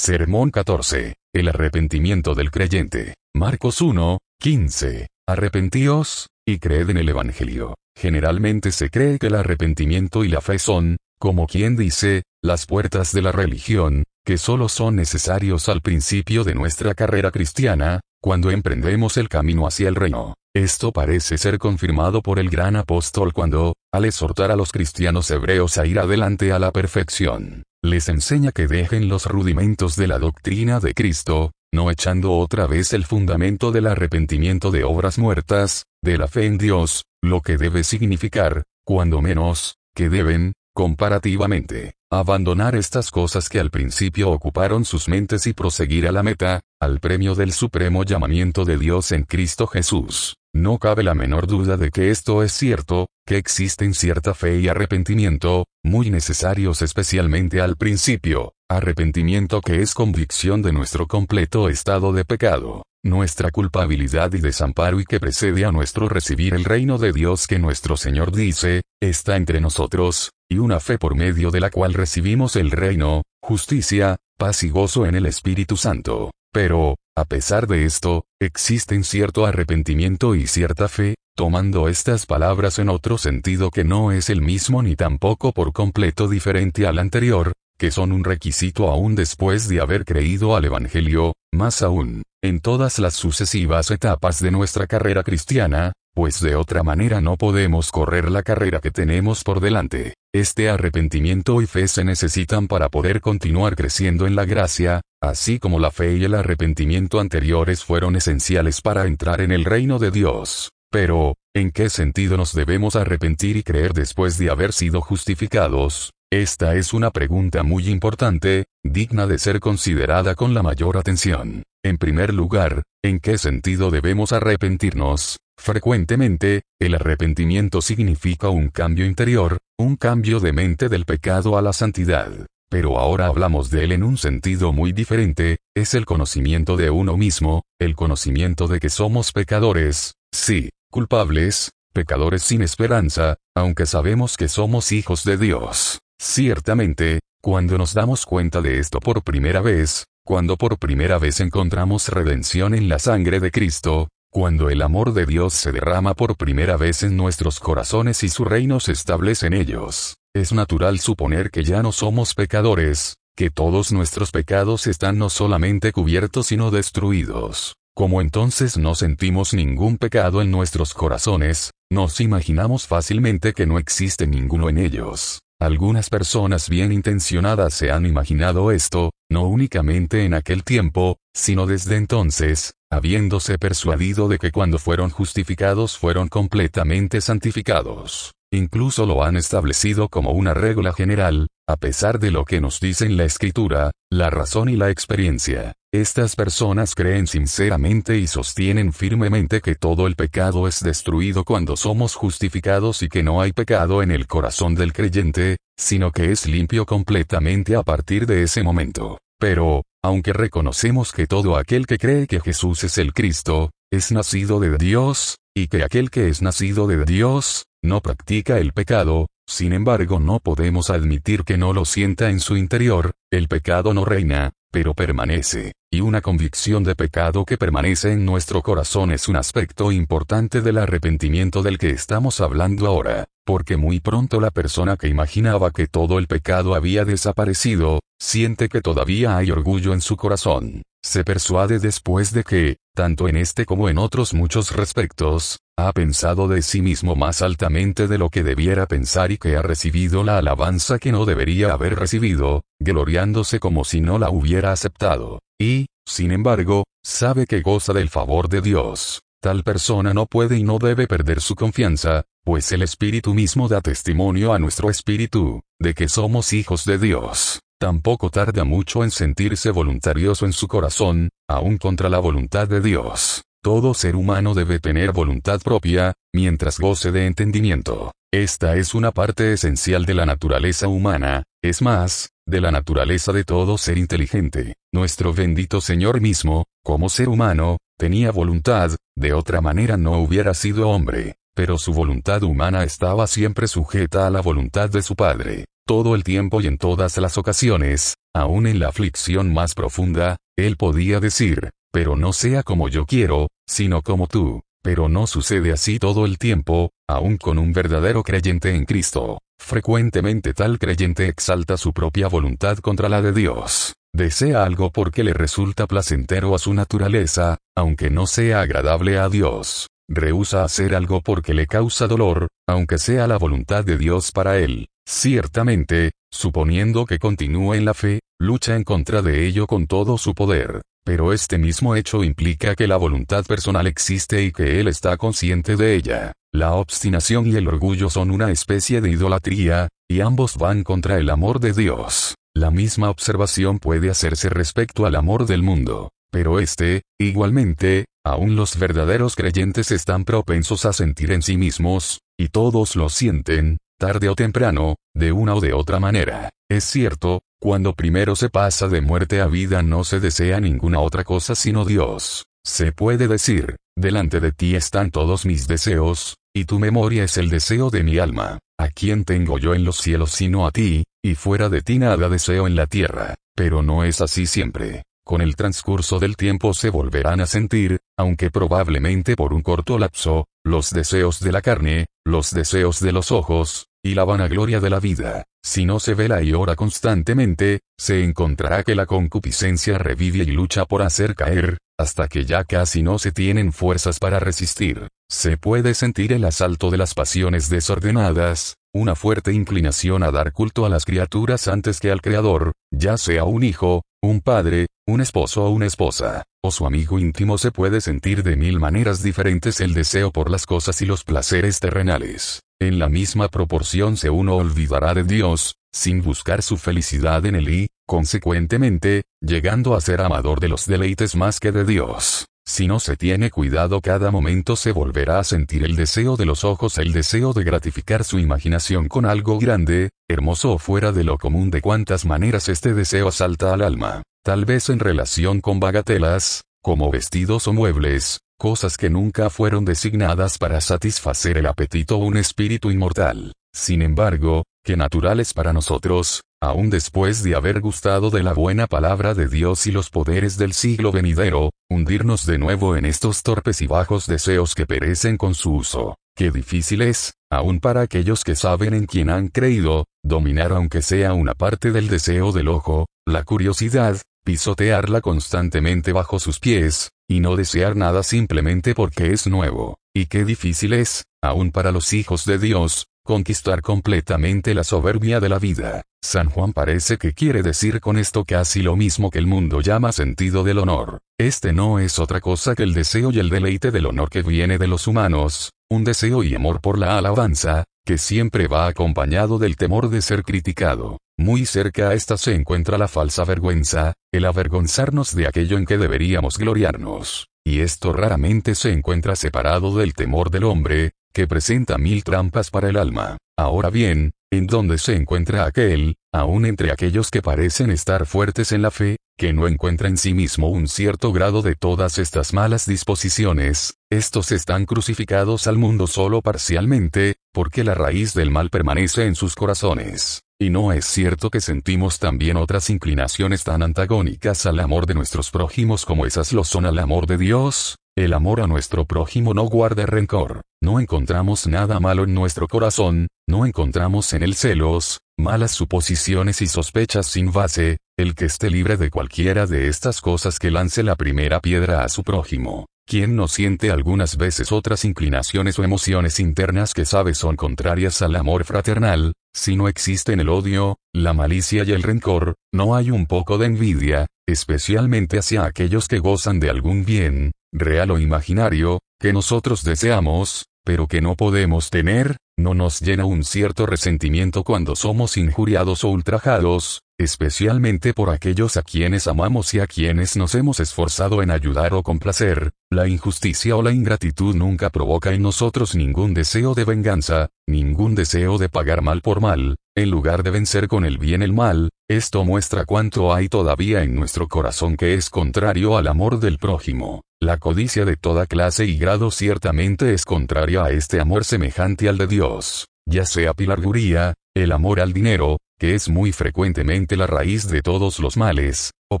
Sermón 14. El arrepentimiento del creyente. Marcos 1, 15. Arrepentíos, y creed en el Evangelio. Generalmente se cree que el arrepentimiento y la fe son, como quien dice, las puertas de la religión, que solo son necesarios al principio de nuestra carrera cristiana, cuando emprendemos el camino hacia el reino. Esto parece ser confirmado por el gran apóstol cuando, al exhortar a los cristianos hebreos a ir adelante a la perfección, les enseña que dejen los rudimentos de la doctrina de Cristo, no echando otra vez el fundamento del arrepentimiento de obras muertas, de la fe en Dios, lo que debe significar, cuando menos, que deben, comparativamente, abandonar estas cosas que al principio ocuparon sus mentes y proseguir a la meta, al premio del supremo llamamiento de Dios en Cristo Jesús. No cabe la menor duda de que esto es cierto, que existen cierta fe y arrepentimiento, muy necesarios especialmente al principio, arrepentimiento que es convicción de nuestro completo estado de pecado, nuestra culpabilidad y desamparo y que precede a nuestro recibir el reino de Dios que nuestro Señor dice, está entre nosotros, y una fe por medio de la cual recibimos el reino, justicia, paz y gozo en el Espíritu Santo. Pero, a pesar de esto, existen cierto arrepentimiento y cierta fe, tomando estas palabras en otro sentido que no es el mismo ni tampoco por completo diferente al anterior, que son un requisito aún después de haber creído al Evangelio, más aún, en todas las sucesivas etapas de nuestra carrera cristiana, pues de otra manera no podemos correr la carrera que tenemos por delante. Este arrepentimiento y fe se necesitan para poder continuar creciendo en la gracia, así como la fe y el arrepentimiento anteriores fueron esenciales para entrar en el reino de Dios. Pero, ¿en qué sentido nos debemos arrepentir y creer después de haber sido justificados? Esta es una pregunta muy importante, digna de ser considerada con la mayor atención. En primer lugar, ¿en qué sentido debemos arrepentirnos? Frecuentemente, el arrepentimiento significa un cambio interior, un cambio de mente del pecado a la santidad. Pero ahora hablamos de él en un sentido muy diferente, es el conocimiento de uno mismo, el conocimiento de que somos pecadores, sí, culpables, pecadores sin esperanza, aunque sabemos que somos hijos de Dios. Ciertamente, cuando nos damos cuenta de esto por primera vez, cuando por primera vez encontramos redención en la sangre de Cristo, cuando el amor de Dios se derrama por primera vez en nuestros corazones y su reino se establece en ellos, es natural suponer que ya no somos pecadores, que todos nuestros pecados están no solamente cubiertos sino destruidos. Como entonces no sentimos ningún pecado en nuestros corazones, nos imaginamos fácilmente que no existe ninguno en ellos. Algunas personas bien intencionadas se han imaginado esto, no únicamente en aquel tiempo, sino desde entonces, habiéndose persuadido de que cuando fueron justificados fueron completamente santificados. Incluso lo han establecido como una regla general, a pesar de lo que nos dicen la escritura, la razón y la experiencia. Estas personas creen sinceramente y sostienen firmemente que todo el pecado es destruido cuando somos justificados y que no hay pecado en el corazón del creyente, sino que es limpio completamente a partir de ese momento. Pero, aunque reconocemos que todo aquel que cree que Jesús es el Cristo, es nacido de Dios, y que aquel que es nacido de Dios, no practica el pecado, sin embargo no podemos admitir que no lo sienta en su interior, el pecado no reina, pero permanece, y una convicción de pecado que permanece en nuestro corazón es un aspecto importante del arrepentimiento del que estamos hablando ahora, porque muy pronto la persona que imaginaba que todo el pecado había desaparecido, siente que todavía hay orgullo en su corazón. Se persuade después de que, tanto en este como en otros muchos respectos, ha pensado de sí mismo más altamente de lo que debiera pensar y que ha recibido la alabanza que no debería haber recibido, gloriándose como si no la hubiera aceptado. Y, sin embargo, sabe que goza del favor de Dios. Tal persona no puede y no debe perder su confianza, pues el Espíritu mismo da testimonio a nuestro espíritu, de que somos hijos de Dios. Tampoco tarda mucho en sentirse voluntarioso en su corazón, aun contra la voluntad de Dios. Todo ser humano debe tener voluntad propia, mientras goce de entendimiento. Esta es una parte esencial de la naturaleza humana, es más, de la naturaleza de todo ser inteligente. Nuestro bendito Señor mismo, como ser humano, tenía voluntad, de otra manera no hubiera sido hombre, pero su voluntad humana estaba siempre sujeta a la voluntad de su Padre. todo el tiempo y en todas las ocasiones, aun en la aflicción más profunda, él podía decir, pero no sea como yo quiero, sino como tú. Pero no sucede así todo el tiempo, aun con un verdadero creyente en Cristo. Frecuentemente tal creyente exalta su propia voluntad contra la de Dios. Desea algo porque le resulta placentero a su naturaleza, aunque no sea agradable a Dios. Rehúsa hacer algo porque le causa dolor, aunque sea la voluntad de Dios para él. Ciertamente, suponiendo que continúe en la fe, lucha en contra de ello con todo su poder. Pero este mismo hecho implica que la voluntad personal existe y que él está consciente de ella. La obstinación y el orgullo son una especie de idolatría, y ambos van contra el amor de Dios. La misma observación puede hacerse respecto al amor del mundo. Pero este, igualmente, aún los verdaderos creyentes están propensos a sentir en sí mismos, y todos lo sienten, tarde o temprano, de una o de otra manera. Es cierto, cuando primero se pasa de muerte a vida no se desea ninguna otra cosa sino Dios. Se puede decir, delante de ti están todos mis deseos, y tu memoria es el deseo de mi alma. ¿A quién tengo yo en los cielos sino a ti? Y fuera de ti nada deseo en la tierra. Pero no es así siempre. Con el transcurso del tiempo se volverán a sentir, aunque probablemente por un corto lapso, los deseos de la carne, los deseos de los ojos, y la vanagloria de la vida. Si no se vela y ora constantemente, se encontrará que la concupiscencia revive y lucha por hacer caer, hasta que ya casi no se tienen fuerzas para resistir. Se puede sentir el asalto de las pasiones desordenadas, una fuerte inclinación a dar culto a las criaturas antes que al Creador, ya sea un hijo, un padre, un esposo o una esposa, o su amigo íntimo se puede sentir de mil maneras diferentes el deseo por las cosas y los placeres terrenales. En la misma proporción se uno olvidará de Dios, sin buscar su felicidad en él y, consecuentemente, llegando a ser amador de los deleites más que de Dios. Si no se tiene cuidado cada momento se volverá a sentir el deseo de los ojos, el deseo de gratificar su imaginación con algo grande, hermoso o fuera de lo común de cuántas maneras este deseo asalta al alma, tal vez en relación con bagatelas, como vestidos o muebles, cosas que nunca fueron designadas para satisfacer el apetito o un espíritu inmortal. Sin embargo, que naturales para nosotros, aun después de haber gustado de la buena palabra de Dios y los poderes del siglo venidero, hundirnos de nuevo en estos torpes y bajos deseos que perecen con su uso. Qué difícil es, aun para aquellos que saben en quien han creído, dominar aunque sea una parte del deseo del ojo, la curiosidad, pisotearla constantemente bajo sus pies, y no desear nada simplemente porque es nuevo. Y qué difícil es, aun para los hijos de Dios, conquistar completamente la soberbia de la vida. San Juan parece que quiere decir con esto casi lo mismo que el mundo llama sentido del honor. Este no es otra cosa que el deseo y el deleite del honor que viene de los humanos, un deseo y amor por la alabanza, que siempre va acompañado del temor de ser criticado. Muy cerca a esta se encuentra la falsa vergüenza, el avergonzarnos de aquello en que deberíamos gloriarnos. Y esto raramente se encuentra separado del temor del hombre, que presenta mil trampas para el alma. Ahora bien, ¿en dónde se encuentra aquel, aun entre aquellos que parecen estar fuertes en la fe, que no encuentra en sí mismo un cierto grado de todas estas malas disposiciones, estos están crucificados al mundo solo parcialmente, porque la raíz del mal permanece en sus corazones. Y no es cierto que sentimos también otras inclinaciones tan antagónicas al amor de nuestros prójimos como esas lo son al amor de Dios, el amor a nuestro prójimo no guarda rencor, no encontramos nada malo en nuestro corazón, no encontramos en él celos, malas suposiciones y sospechas sin base, el que esté libre de cualquiera de estas cosas que lance la primera piedra a su prójimo. Quien no siente algunas veces otras inclinaciones o emociones internas que sabe son contrarias al amor fraternal, si no existen el odio, la malicia y el rencor, no hay un poco de envidia, especialmente hacia aquellos que gozan de algún bien, real o imaginario, que nosotros deseamos, pero que no podemos tener, no nos llena un cierto resentimiento cuando somos injuriados o ultrajados, especialmente por aquellos a quienes amamos y a quienes nos hemos esforzado en ayudar o complacer, la injusticia o la ingratitud nunca provoca en nosotros ningún deseo de venganza, ningún deseo de pagar mal por mal, en lugar de vencer con el bien el mal, esto muestra cuánto hay todavía en nuestro corazón que es contrario al amor del prójimo. La codicia de toda clase y grado ciertamente es contraria a este amor semejante al de Dios, ya sea pilarguría, el amor al dinero, que es muy frecuentemente la raíz de todos los males, o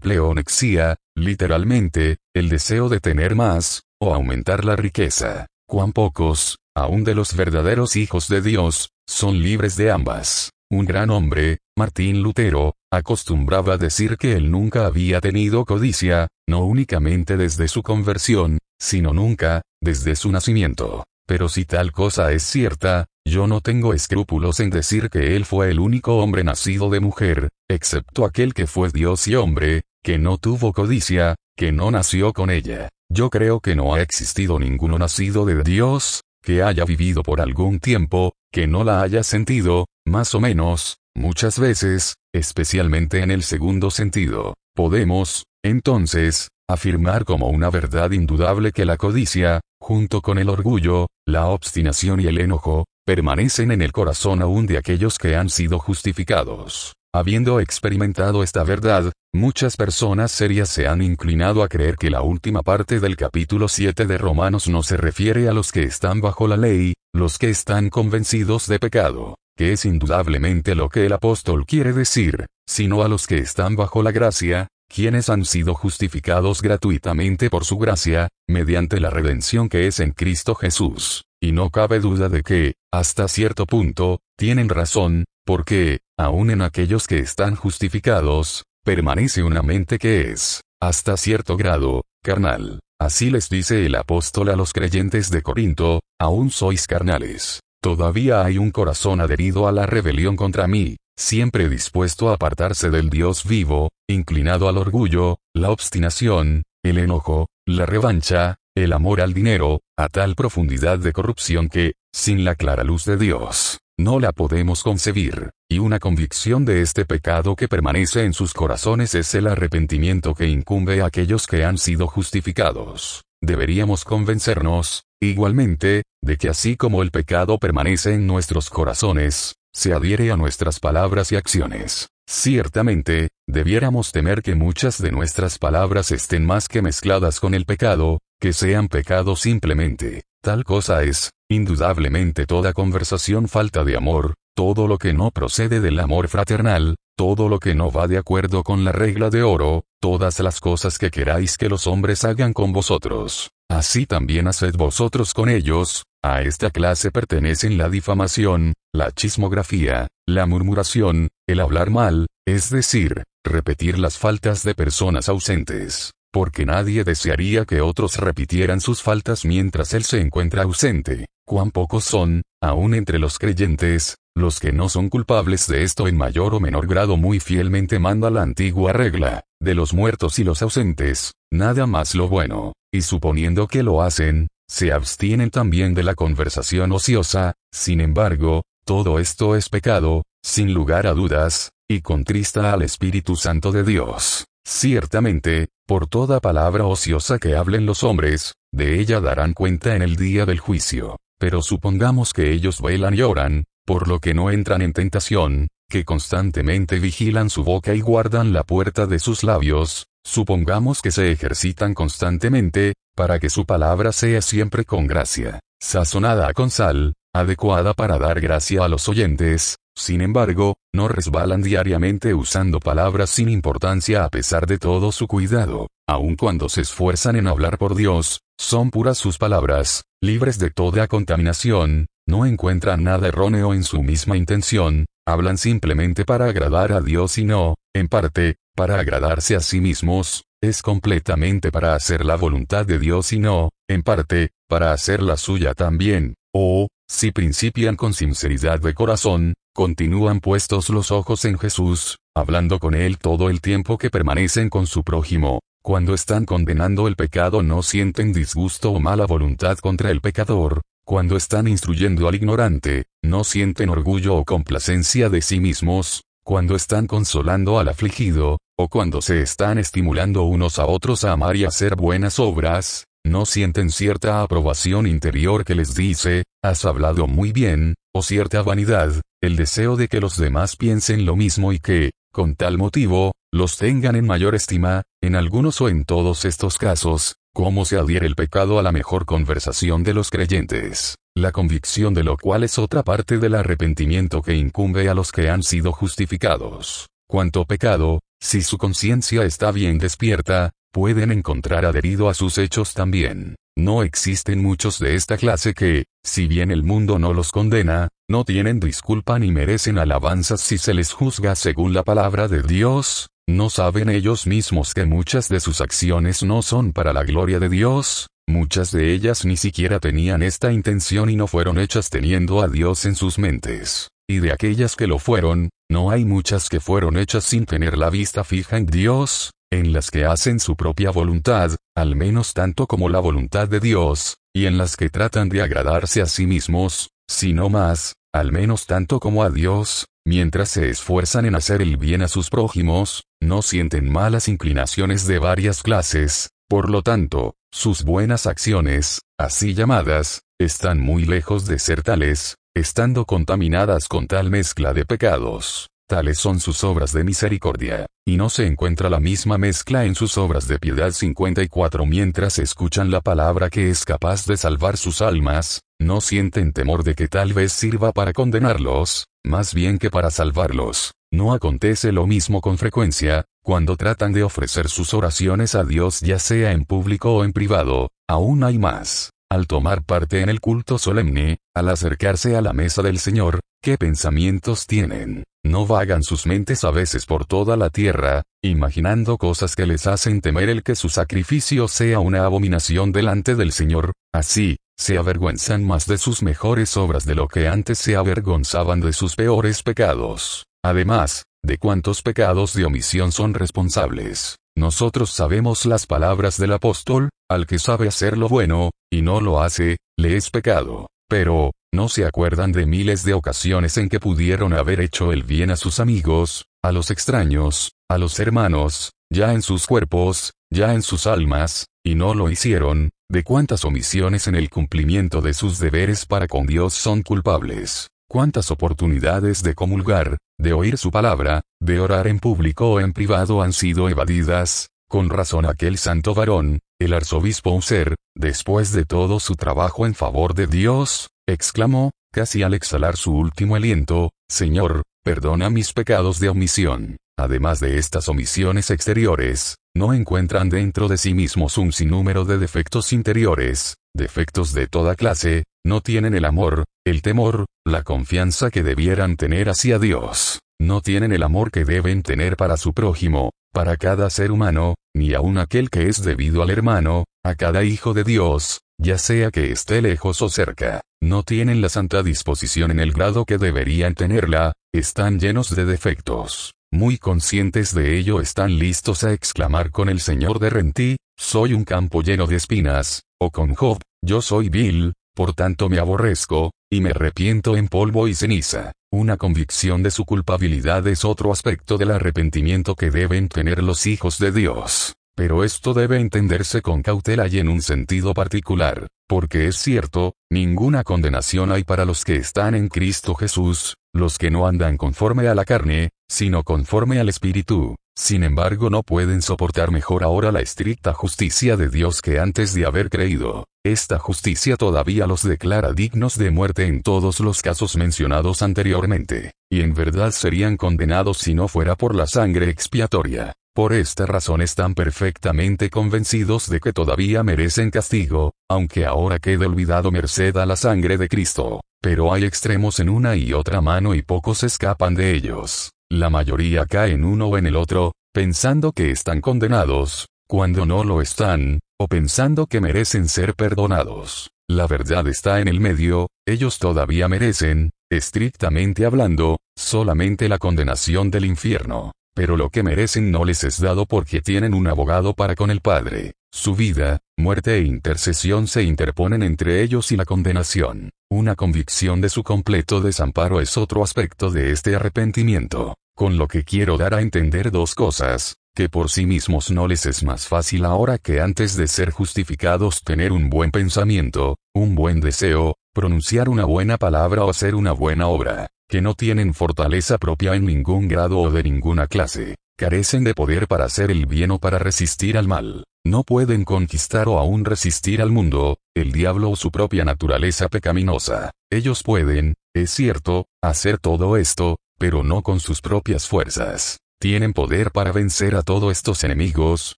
pleonexia, literalmente, el deseo de tener más, o aumentar la riqueza. Cuán pocos, aun de los verdaderos hijos de Dios, son libres de ambas. Un gran hombre, Martín Lutero, acostumbraba decir que él nunca había tenido codicia, no únicamente desde su conversión, sino nunca, desde su nacimiento. Pero si tal cosa es cierta, yo no tengo escrúpulos en decir que él fue el único hombre nacido de mujer, excepto aquel que fue Dios y hombre, que no tuvo codicia, que no nació con ella. Yo creo que no ha existido ninguno nacido de Dios, que haya vivido por algún tiempo, que no la haya sentido, más o menos, muchas veces, especialmente en el segundo sentido. Podemos, entonces, afirmar como una verdad indudable que la codicia, junto con el orgullo, la obstinación y el enojo, permanecen en el corazón aún de aquellos que han sido justificados. Habiendo experimentado esta verdad, muchas personas serias se han inclinado a creer que la última parte del capítulo 7 de Romanos no se refiere a los que están bajo la ley, los que están convencidos de pecado, que es indudablemente lo que el apóstol quiere decir, sino a los que están bajo la gracia, quienes han sido justificados gratuitamente por su gracia, mediante la redención que es en Cristo Jesús. Y no cabe duda de que, hasta cierto punto, tienen razón, porque, aun en aquellos que están justificados, permanece una mente que es, hasta cierto grado, carnal. Así les dice el apóstol a los creyentes de Corinto, aún sois carnales. Todavía hay un corazón adherido a la rebelión contra mí, siempre dispuesto a apartarse del Dios vivo, inclinado al orgullo, la obstinación, el enojo, la revancha, el amor al dinero, a tal profundidad de corrupción que, sin la clara luz de Dios, no la podemos concebir, y una convicción de este pecado que permanece en sus corazones es el arrepentimiento que incumbe a aquellos que han sido justificados. Deberíamos convencernos, igualmente, de que así como el pecado permanece en nuestros corazones, se adhiere a nuestras palabras y acciones. Ciertamente, debiéramos temer que muchas de nuestras palabras estén más que mezcladas con el pecado, que sean pecado simplemente. Tal cosa es, indudablemente toda conversación falta de amor, todo lo que no procede del amor fraternal, todo lo que no va de acuerdo con la regla de oro, todas las cosas que queráis que los hombres hagan con vosotros, así también haced vosotros con ellos, a esta clase pertenecen la difamación, la chismografía, la murmuración, el hablar mal, es decir, repetir las faltas de personas ausentes, porque nadie desearía que otros repitieran sus faltas mientras él se encuentra ausente. Cuán pocos son, aun entre los creyentes, los que no son culpables de esto en mayor o menor grado muy fielmente manda la antigua regla, de los muertos y los ausentes, nada más lo bueno, y suponiendo que lo hacen, se abstienen también de la conversación ociosa, sin embargo, todo esto es pecado, sin lugar a dudas, y contrista al Espíritu Santo de Dios. Ciertamente, por toda palabra ociosa que hablen los hombres, de ella darán cuenta en el día del juicio. Pero supongamos que ellos velan y oran, por lo que no entran en tentación, que constantemente vigilan su boca y guardan la puerta de sus labios, supongamos que se ejercitan constantemente, para que su palabra sea siempre con gracia, sazonada con sal, adecuada para dar gracia a los oyentes, sin embargo, no resbalan diariamente usando palabras sin importancia a pesar de todo su cuidado, aun cuando se esfuerzan en hablar por Dios, son puras sus palabras, libres de toda contaminación, no encuentran nada erróneo en su misma intención, hablan simplemente para agradar a Dios y no, en parte, para agradarse a sí mismos, es completamente para hacer la voluntad de Dios y no, en parte, para hacer la suya también, o, si principian con sinceridad de corazón, continúan puestos los ojos en Jesús, hablando con Él todo el tiempo que permanecen con su prójimo, cuando están condenando el pecado no sienten disgusto o mala voluntad contra el pecador, cuando están instruyendo al ignorante, no sienten orgullo o complacencia de sí mismos, cuando están consolando al afligido, o cuando se están estimulando unos a otros a amar y hacer buenas obras, no sienten cierta aprobación interior que les dice, has hablado muy bien, o cierta vanidad, el deseo de que los demás piensen lo mismo y que, con tal motivo, los tengan en mayor estima, en algunos o en todos estos casos, cómo se adhiere el pecado a la mejor conversación de los creyentes, la convicción de lo cual es otra parte del arrepentimiento que incumbe a los que han sido justificados. Cuanto pecado, si su conciencia está bien despierta, pueden encontrar adherido a sus hechos también. No existen muchos de esta clase que, si bien el mundo no los condena, no tienen disculpa ni merecen alabanzas si se les juzga según la palabra de Dios, ¿No saben ellos mismos que muchas de sus acciones no son para la gloria de Dios? Muchas de ellas ni siquiera tenían esta intención y no fueron hechas teniendo a Dios en sus mentes. Y de aquellas que lo fueron, no hay muchas que fueron hechas sin tener la vista fija en Dios, en las que hacen su propia voluntad, al menos tanto como la voluntad de Dios, y en las que tratan de agradarse a sí mismos, sino más, al menos tanto como a Dios, mientras se esfuerzan en hacer el bien a sus prójimos, no sienten malas inclinaciones de varias clases, por lo tanto, sus buenas acciones, así llamadas, están muy lejos de ser tales, estando contaminadas con tal mezcla de pecados. Tales son sus obras de misericordia, y no se encuentra la misma mezcla en sus obras de piedad 54 mientras escuchan la palabra que es capaz de salvar sus almas, no sienten temor de que tal vez sirva para condenarlos, más bien que para salvarlos. No acontece lo mismo con frecuencia, cuando tratan de ofrecer sus oraciones a Dios ya sea en público o en privado, aún hay más. Al tomar parte en el culto solemne, al acercarse a la mesa del Señor, ¿qué pensamientos tienen? No vagan sus mentes a veces por toda la tierra, imaginando cosas que les hacen temer el que su sacrificio sea una abominación delante del Señor, así, se avergüenzan más de sus mejores obras de lo que antes se avergonzaban de sus peores pecados. Además, de cuántos pecados de omisión son responsables. Nosotros sabemos las palabras del apóstol, al que sabe hacer lo bueno, y no lo hace, le es pecado. Pero, ¿no se acuerdan de miles de ocasiones en que pudieron haber hecho el bien a sus amigos, a los extraños, a los hermanos, ya en sus cuerpos, ya en sus almas, y no lo hicieron, de cuántas omisiones en el cumplimiento de sus deberes para con Dios son culpables, cuántas oportunidades de comulgar, de oír su palabra, de orar en público o en privado han sido evadidas, con razón aquel santo varón, el arzobispo User, después de todo su trabajo en favor de Dios, exclamó, casi al exhalar su último aliento, Señor, perdona mis pecados de omisión. Además de estas omisiones exteriores, no encuentran dentro de sí mismos un sinnúmero de defectos interiores, defectos de toda clase, no tienen el amor, el temor, la confianza que debieran tener hacia Dios, no tienen el amor que deben tener para su prójimo, para cada ser humano, ni aun aquel que es debido al hermano, a cada hijo de Dios, ya sea que esté lejos o cerca, no tienen la santa disposición en el grado que deberían tenerla, están llenos de defectos. Muy conscientes de ello están listos a exclamar con el Señor de Rentí, soy un campo lleno de espinas, o con Job, yo soy vil, por tanto me aborrezco, y me arrepiento en polvo y ceniza. Una convicción de su culpabilidad es otro aspecto del arrepentimiento que deben tener los hijos de Dios. Pero esto debe entenderse con cautela y en un sentido particular, porque es cierto, ninguna condenación hay para los que están en Cristo Jesús, los que no andan conforme a la carne, sino conforme al Espíritu. Sin embargo no pueden soportar mejor ahora la estricta justicia de Dios que antes de haber creído. Esta justicia todavía los declara dignos de muerte en todos los casos mencionados anteriormente, y en verdad serían condenados si no fuera por la sangre expiatoria. Por esta razón están perfectamente convencidos de que todavía merecen castigo, aunque ahora quede olvidado merced a la sangre de Cristo. Pero hay extremos en una y otra mano y pocos escapan de ellos. La mayoría cae en uno o en el otro, pensando que están condenados, cuando no lo están, o pensando que merecen ser perdonados. La verdad está en el medio, ellos todavía merecen, estrictamente hablando, solamente la condenación del infierno pero lo que merecen no les es dado porque tienen un abogado para con el Padre. Su vida, muerte e intercesión se interponen entre ellos y la condenación. Una convicción de su completo desamparo es otro aspecto de este arrepentimiento. Con lo que quiero dar a entender dos cosas, que por sí mismos no les es más fácil ahora que antes de ser justificados tener un buen pensamiento, un buen deseo, pronunciar una buena palabra o hacer una buena obra que no tienen fortaleza propia en ningún grado o de ninguna clase, carecen de poder para hacer el bien o para resistir al mal. No pueden conquistar o aún resistir al mundo, el diablo o su propia naturaleza pecaminosa. Ellos pueden, es cierto, hacer todo esto, pero no con sus propias fuerzas. Tienen poder para vencer a todos estos enemigos,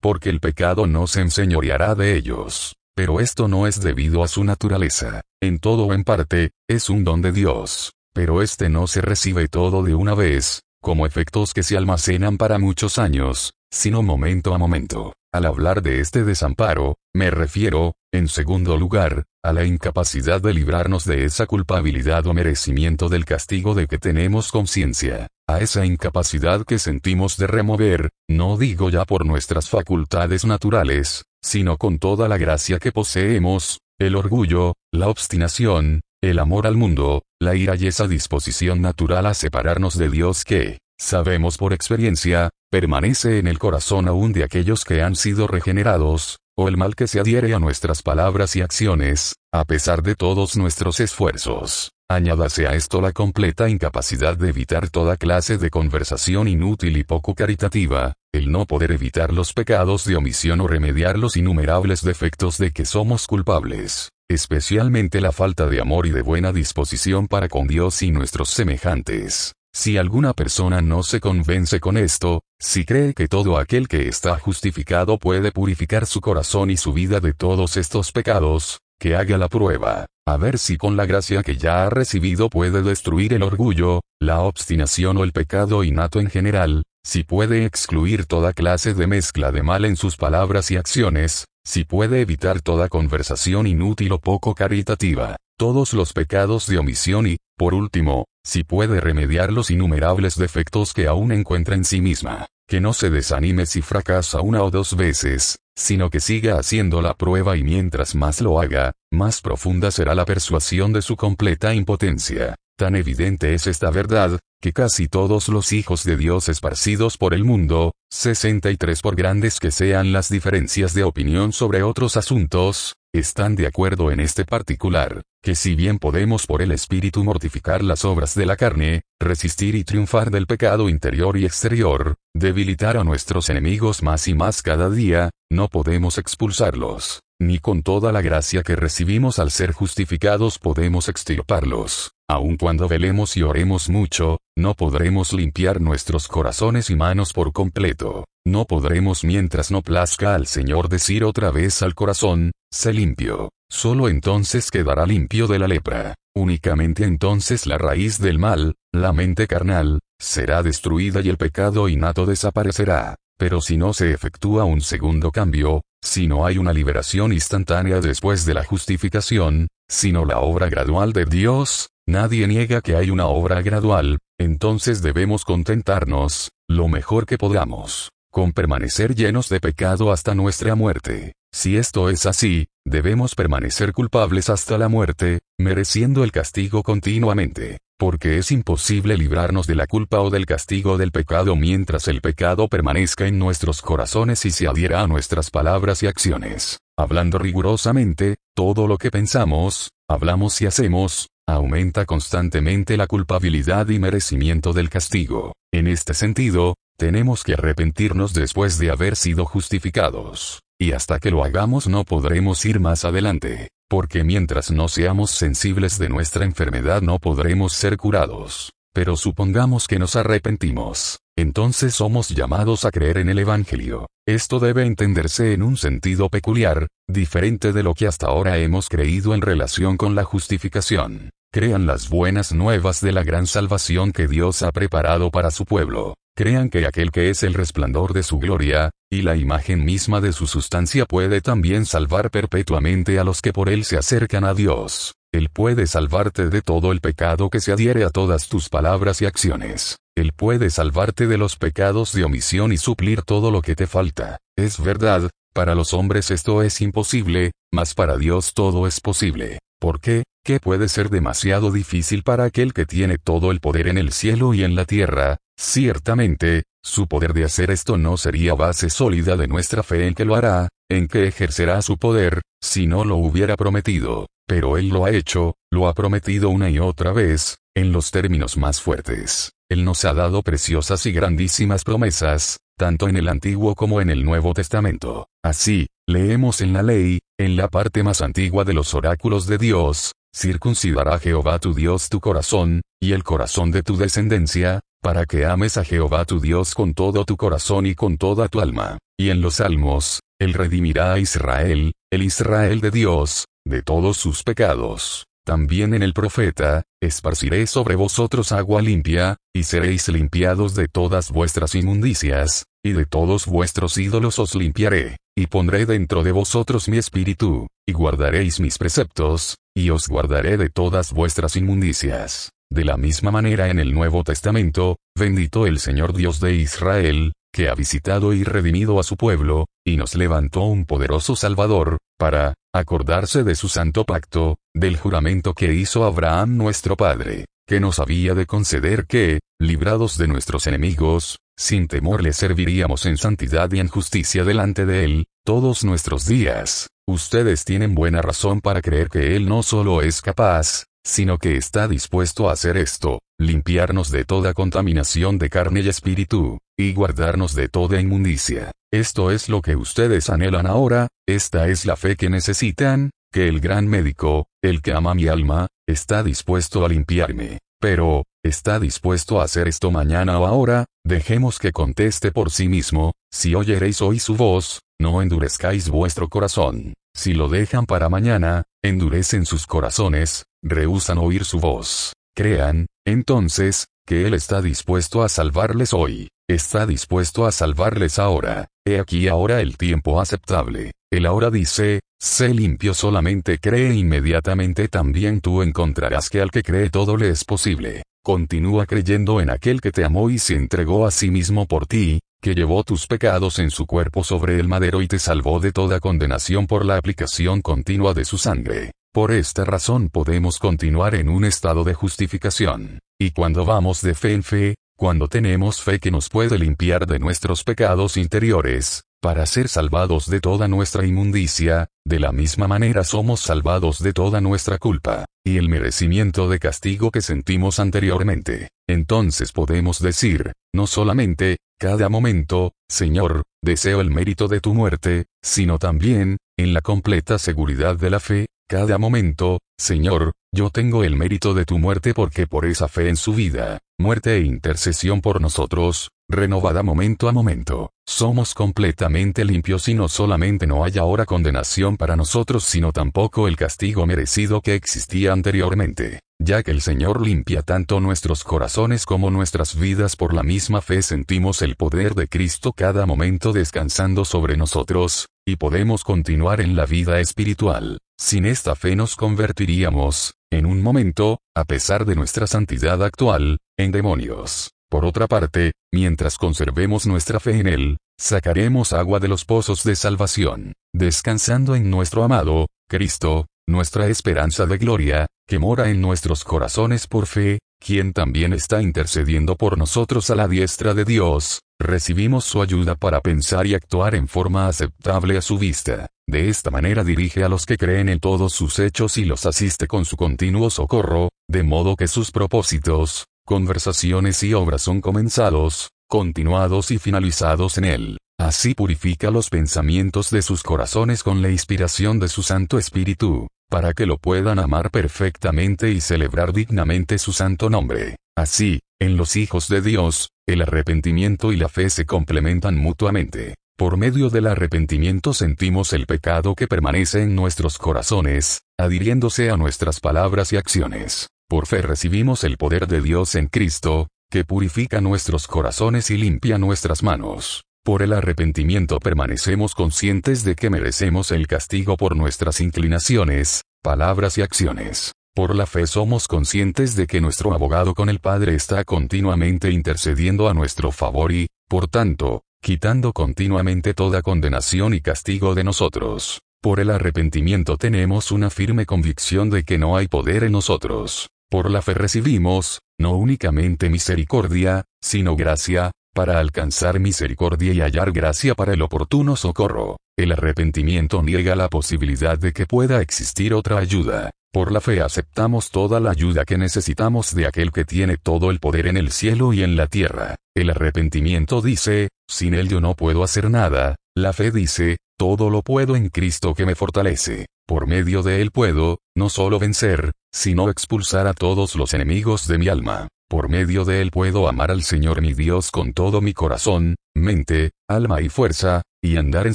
porque el pecado no se enseñoreará de ellos. Pero esto no es debido a su naturaleza. En todo o en parte, es un don de Dios. Pero este no se recibe todo de una vez, como efectos que se almacenan para muchos años, sino momento a momento. Al hablar de este desamparo, me refiero, en segundo lugar, a la incapacidad de librarnos de esa culpabilidad o merecimiento del castigo de que tenemos conciencia, a esa incapacidad que sentimos de remover, no digo ya por nuestras facultades naturales, sino con toda la gracia que poseemos, el orgullo, la obstinación, el amor al mundo, la ira y esa disposición natural a separarnos de Dios que, sabemos por experiencia, permanece en el corazón aún de aquellos que han sido regenerados, o el mal que se adhiere a nuestras palabras y acciones, a pesar de todos nuestros esfuerzos. Añádase a esto la completa incapacidad de evitar toda clase de conversación inútil y poco caritativa, el no poder evitar los pecados de omisión o remediar los innumerables defectos de que somos culpables, especialmente la falta de amor y de buena disposición para con Dios y nuestros semejantes. Si alguna persona no se convence con esto, si cree que todo aquel que está justificado puede purificar su corazón y su vida de todos estos pecados, que haga la prueba, a ver si con la gracia que ya ha recibido puede destruir el orgullo, la obstinación o el pecado innato en general, si puede excluir toda clase de mezcla de mal en sus palabras y acciones, si puede evitar toda conversación inútil o poco caritativa, todos los pecados de omisión y, por último, si puede remediar los innumerables defectos que aún encuentra en sí misma, que no se desanime si fracasa una o dos veces, sino que siga haciendo la prueba y mientras más lo haga, más profunda será la persuasión de su completa impotencia. Tan evidente es esta verdad, que casi todos los hijos de Dios esparcidos por el mundo, 63 por grandes que sean las diferencias de opinión sobre otros asuntos, están de acuerdo en este particular, que si bien podemos por el Espíritu mortificar las obras de la carne, resistir y triunfar del pecado interior y exterior, debilitar a nuestros enemigos más y más cada día, no podemos expulsarlos, ni con toda la gracia que recibimos al ser justificados podemos extirparlos. Aun cuando velemos y oremos mucho, no podremos limpiar nuestros corazones y manos por completo. No podremos mientras no plazca al Señor decir otra vez al corazón, sé limpio. Solo entonces quedará limpio de la lepra. Únicamente entonces la raíz del mal, la mente carnal, será destruida y el pecado innato desaparecerá. Pero si no se efectúa un segundo cambio, si no hay una liberación instantánea después de la justificación, sino la obra gradual de Dios, nadie niega que hay una obra gradual, entonces debemos contentarnos, lo mejor que podamos, con permanecer llenos de pecado hasta nuestra muerte. Si esto es así, debemos permanecer culpables hasta la muerte, mereciendo el castigo continuamente, porque es imposible librarnos de la culpa o del castigo del pecado mientras el pecado permanezca en nuestros corazones y se adhiera a nuestras palabras y acciones. Hablando rigurosamente, todo lo que pensamos, hablamos y hacemos, aumenta constantemente la culpabilidad y merecimiento del castigo. En este sentido, tenemos que arrepentirnos después de haber sido justificados. Y hasta que lo hagamos no podremos ir más adelante, porque mientras no seamos sensibles de nuestra enfermedad no podremos ser curados. Pero supongamos que nos arrepentimos, entonces somos llamados a creer en el Evangelio. Esto debe entenderse en un sentido peculiar, diferente de lo que hasta ahora hemos creído en relación con la justificación. Crean las buenas nuevas de la gran salvación que Dios ha preparado para su pueblo. Crean que aquel que es el resplandor de su gloria, y la imagen misma de su sustancia puede también salvar perpetuamente a los que por él se acercan a Dios. Él puede salvarte de todo el pecado que se adhiere a todas tus palabras y acciones. Él puede salvarte de los pecados de omisión y suplir todo lo que te falta. Es verdad, para los hombres esto es imposible, mas para Dios todo es posible. ¿Por qué? ¿Qué puede ser demasiado difícil para aquel que tiene todo el poder en el cielo y en la tierra? Ciertamente, su poder de hacer esto no sería base sólida de nuestra fe en que lo hará, en que ejercerá su poder, si no lo hubiera prometido. Pero Él lo ha hecho, lo ha prometido una y otra vez, en los términos más fuertes. Él nos ha dado preciosas y grandísimas promesas, tanto en el Antiguo como en el Nuevo Testamento. Así, leemos en la ley, en la parte más antigua de los oráculos de Dios, circuncidará Jehová tu Dios tu corazón, y el corazón de tu descendencia, para que ames a Jehová tu Dios con todo tu corazón y con toda tu alma. Y en los Salmos, Él redimirá a Israel, el Israel de Dios, de todos sus pecados. También en el profeta, esparciré sobre vosotros agua limpia, y seréis limpiados de todas vuestras inmundicias, y de todos vuestros ídolos os limpiaré, y pondré dentro de vosotros mi espíritu, y guardaréis mis preceptos, y os guardaré de todas vuestras inmundicias. De la misma manera en el Nuevo Testamento, bendito el Señor Dios de Israel, que ha visitado y redimido a su pueblo, y nos levantó un poderoso Salvador, para, acordarse de su santo pacto, del juramento que hizo Abraham nuestro Padre, que nos había de conceder que, librados de nuestros enemigos, sin temor le serviríamos en santidad y en justicia delante de Él, todos nuestros días. Ustedes tienen buena razón para creer que Él no solo es capaz, sino que está dispuesto a hacer esto, limpiarnos de toda contaminación de carne y espíritu, y guardarnos de toda inmundicia. Esto es lo que ustedes anhelan ahora, esta es la fe que necesitan, que el gran médico, el que ama mi alma, está dispuesto a limpiarme. Pero, ¿está dispuesto a hacer esto mañana o ahora? Dejemos que conteste por sí mismo, si oyereis hoy su voz, no endurezcáis vuestro corazón. Si lo dejan para mañana, endurecen sus corazones, rehusan oír su voz. Crean, entonces, que Él está dispuesto a salvarles hoy. Está dispuesto a salvarles ahora. He aquí ahora el tiempo aceptable. Él ahora dice, sé limpio solamente cree inmediatamente también tú encontrarás que al que cree todo le es posible. Continúa creyendo en aquel que te amó y se entregó a sí mismo por ti, que llevó tus pecados en su cuerpo sobre el madero y te salvó de toda condenación por la aplicación continua de su sangre. Por esta razón podemos continuar en un estado de justificación. Y cuando vamos de fe en fe, cuando tenemos fe que nos puede limpiar de nuestros pecados interiores, para ser salvados de toda nuestra inmundicia, de la misma manera somos salvados de toda nuestra culpa, y el merecimiento de castigo que sentimos anteriormente. Entonces podemos decir, no solamente, cada momento, Señor, deseo el mérito de tu muerte, sino también, en la completa seguridad de la fe, cada momento, Señor, yo tengo el mérito de tu muerte porque por esa fe en su vida, muerte e intercesión por nosotros, renovada momento a momento, somos completamente limpios y no solamente no hay ahora condenación para nosotros sino tampoco el castigo merecido que existía anteriormente, ya que el Señor limpia tanto nuestros corazones como nuestras vidas por la misma fe sentimos el poder de Cristo cada momento descansando sobre nosotros, y podemos continuar en la vida espiritual. Sin esta fe nos convertiríamos, en un momento, a pesar de nuestra santidad actual, en demonios. Por otra parte, mientras conservemos nuestra fe en Él, sacaremos agua de los pozos de salvación, descansando en nuestro amado, Cristo, nuestra esperanza de gloria, que mora en nuestros corazones por fe, quien también está intercediendo por nosotros a la diestra de Dios, recibimos su ayuda para pensar y actuar en forma aceptable a su vista. De esta manera dirige a los que creen en todos sus hechos y los asiste con su continuo socorro, de modo que sus propósitos, conversaciones y obras son comenzados, continuados y finalizados en él. Así purifica los pensamientos de sus corazones con la inspiración de su Santo Espíritu, para que lo puedan amar perfectamente y celebrar dignamente su santo nombre. Así, en los hijos de Dios, el arrepentimiento y la fe se complementan mutuamente. Por medio del arrepentimiento sentimos el pecado que permanece en nuestros corazones, adhiriéndose a nuestras palabras y acciones. Por fe recibimos el poder de Dios en Cristo, que purifica nuestros corazones y limpia nuestras manos. Por el arrepentimiento permanecemos conscientes de que merecemos el castigo por nuestras inclinaciones, palabras y acciones. Por la fe somos conscientes de que nuestro abogado con el Padre está continuamente intercediendo a nuestro favor y, por tanto, quitando continuamente toda condenación y castigo de nosotros. Por el arrepentimiento tenemos una firme convicción de que no hay poder en nosotros. Por la fe recibimos, no únicamente misericordia, sino gracia, para alcanzar misericordia y hallar gracia para el oportuno socorro. El arrepentimiento niega la posibilidad de que pueda existir otra ayuda. Por la fe aceptamos toda la ayuda que necesitamos de aquel que tiene todo el poder en el cielo y en la tierra. El arrepentimiento dice, sin él yo no puedo hacer nada. La fe dice, todo lo puedo en Cristo que me fortalece. Por medio de él puedo, no solo vencer, sino expulsar a todos los enemigos de mi alma. Por medio de él puedo amar al Señor mi Dios con todo mi corazón, mente, alma y fuerza, y andar en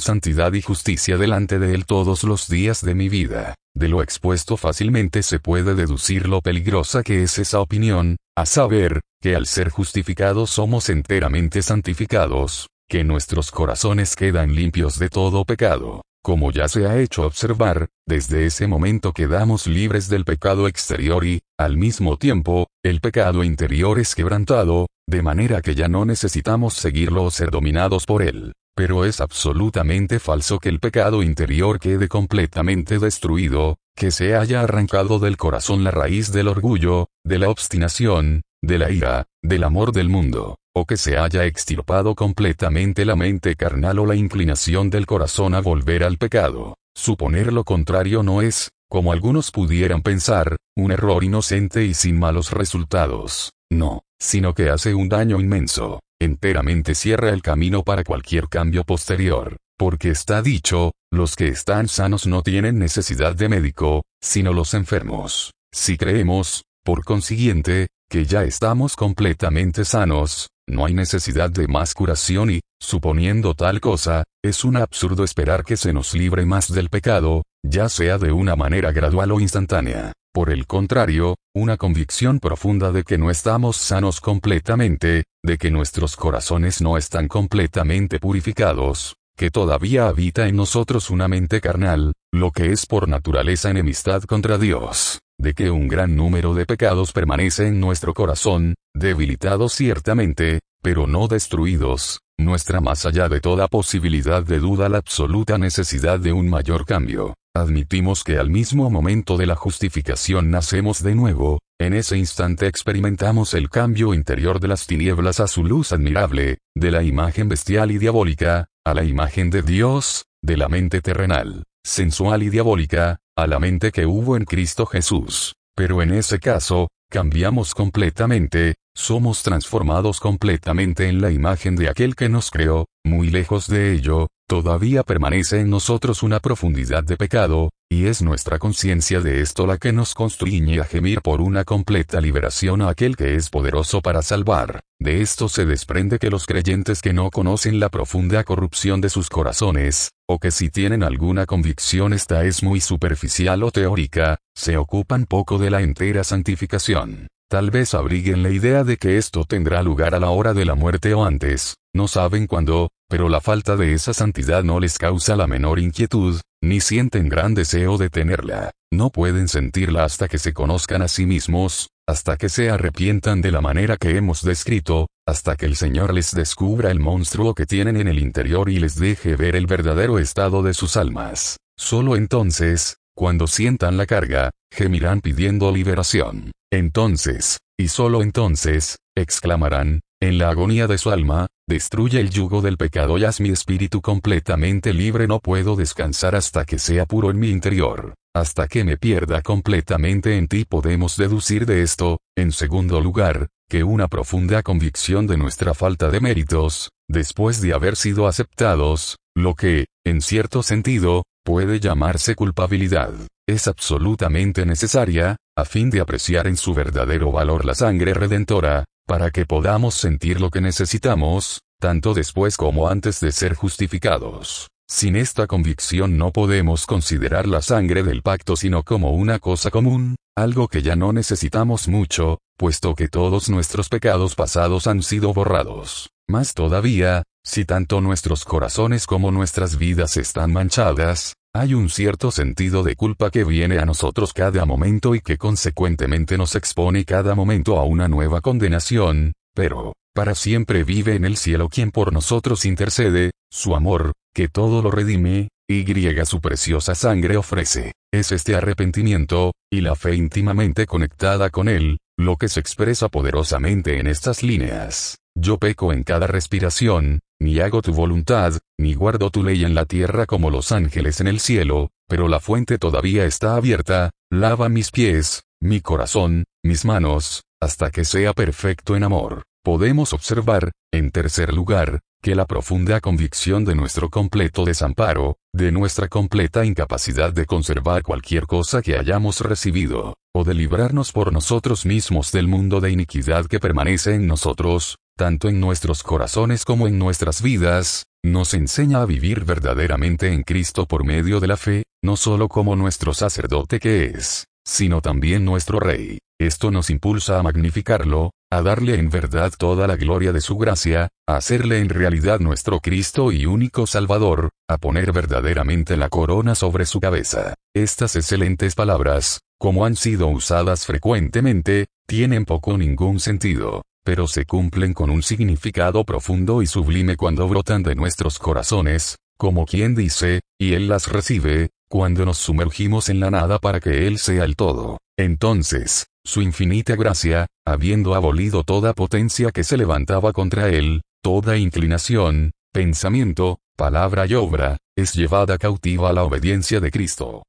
santidad y justicia delante de él todos los días de mi vida. De lo expuesto fácilmente se puede deducir lo peligrosa que es esa opinión, a saber, que al ser justificados somos enteramente santificados, que nuestros corazones quedan limpios de todo pecado. Como ya se ha hecho observar, desde ese momento quedamos libres del pecado exterior y, al mismo tiempo, el pecado interior es quebrantado, de manera que ya no necesitamos seguirlo o ser dominados por él. Pero es absolutamente falso que el pecado interior quede completamente destruido, que se haya arrancado del corazón la raíz del orgullo, de la obstinación, de la ira, del amor del mundo o que se haya extirpado completamente la mente carnal o la inclinación del corazón a volver al pecado. Suponer lo contrario no es, como algunos pudieran pensar, un error inocente y sin malos resultados. No, sino que hace un daño inmenso, enteramente cierra el camino para cualquier cambio posterior. Porque está dicho, los que están sanos no tienen necesidad de médico, sino los enfermos. Si creemos, por consiguiente, que ya estamos completamente sanos, no hay necesidad de más curación y, suponiendo tal cosa, es un absurdo esperar que se nos libre más del pecado, ya sea de una manera gradual o instantánea. Por el contrario, una convicción profunda de que no estamos sanos completamente, de que nuestros corazones no están completamente purificados, que todavía habita en nosotros una mente carnal, lo que es por naturaleza enemistad contra Dios, de que un gran número de pecados permanece en nuestro corazón, debilitados ciertamente, pero no destruidos, nuestra más allá de toda posibilidad de duda la absoluta necesidad de un mayor cambio. Admitimos que al mismo momento de la justificación nacemos de nuevo, en ese instante experimentamos el cambio interior de las tinieblas a su luz admirable, de la imagen bestial y diabólica, a la imagen de Dios, de la mente terrenal, sensual y diabólica, a la mente que hubo en Cristo Jesús. Pero en ese caso, cambiamos completamente, somos transformados completamente en la imagen de aquel que nos creó, muy lejos de ello, todavía permanece en nosotros una profundidad de pecado, y es nuestra conciencia de esto la que nos constriñe a gemir por una completa liberación a aquel que es poderoso para salvar. De esto se desprende que los creyentes que no conocen la profunda corrupción de sus corazones, o que si tienen alguna convicción esta es muy superficial o teórica, se ocupan poco de la entera santificación. Tal vez abriguen la idea de que esto tendrá lugar a la hora de la muerte o antes, no saben cuándo, pero la falta de esa santidad no les causa la menor inquietud, ni sienten gran deseo de tenerla, no pueden sentirla hasta que se conozcan a sí mismos, hasta que se arrepientan de la manera que hemos descrito, hasta que el Señor les descubra el monstruo que tienen en el interior y les deje ver el verdadero estado de sus almas. Solo entonces, cuando sientan la carga, gemirán pidiendo liberación. Entonces, y solo entonces, exclamarán, en la agonía de su alma, destruye el yugo del pecado y haz mi espíritu completamente libre. No puedo descansar hasta que sea puro en mi interior. Hasta que me pierda completamente en ti podemos deducir de esto, en segundo lugar, que una profunda convicción de nuestra falta de méritos, después de haber sido aceptados, lo que, en cierto sentido, puede llamarse culpabilidad, es absolutamente necesaria, a fin de apreciar en su verdadero valor la sangre redentora, para que podamos sentir lo que necesitamos, tanto después como antes de ser justificados. Sin esta convicción no podemos considerar la sangre del pacto sino como una cosa común, algo que ya no necesitamos mucho, puesto que todos nuestros pecados pasados han sido borrados. Más todavía, si tanto nuestros corazones como nuestras vidas están manchadas, hay un cierto sentido de culpa que viene a nosotros cada momento y que consecuentemente nos expone cada momento a una nueva condenación, pero, para siempre vive en el cielo quien por nosotros intercede, su amor, que todo lo redime, y griega su preciosa sangre ofrece. Es este arrepentimiento, y la fe íntimamente conectada con él, lo que se expresa poderosamente en estas líneas. Yo peco en cada respiración, ni hago tu voluntad, ni guardo tu ley en la tierra como los ángeles en el cielo, pero la fuente todavía está abierta, lava mis pies, mi corazón, mis manos, hasta que sea perfecto en amor. Podemos observar, en tercer lugar, que la profunda convicción de nuestro completo desamparo, de nuestra completa incapacidad de conservar cualquier cosa que hayamos recibido, o de librarnos por nosotros mismos del mundo de iniquidad que permanece en nosotros, tanto en nuestros corazones como en nuestras vidas, nos enseña a vivir verdaderamente en Cristo por medio de la fe, no solo como nuestro sacerdote que es, sino también nuestro Rey. Esto nos impulsa a magnificarlo, a darle en verdad toda la gloria de su gracia, a hacerle en realidad nuestro Cristo y único Salvador, a poner verdaderamente la corona sobre su cabeza. Estas excelentes palabras, como han sido usadas frecuentemente, tienen poco o ningún sentido, pero se cumplen con un significado profundo y sublime cuando brotan de nuestros corazones, como quien dice, y Él las recibe, cuando nos sumergimos en la nada para que Él sea el todo. Entonces, su infinita gracia, habiendo abolido toda potencia que se levantaba contra Él, toda inclinación, pensamiento, palabra y obra, es llevada cautiva a la obediencia de Cristo.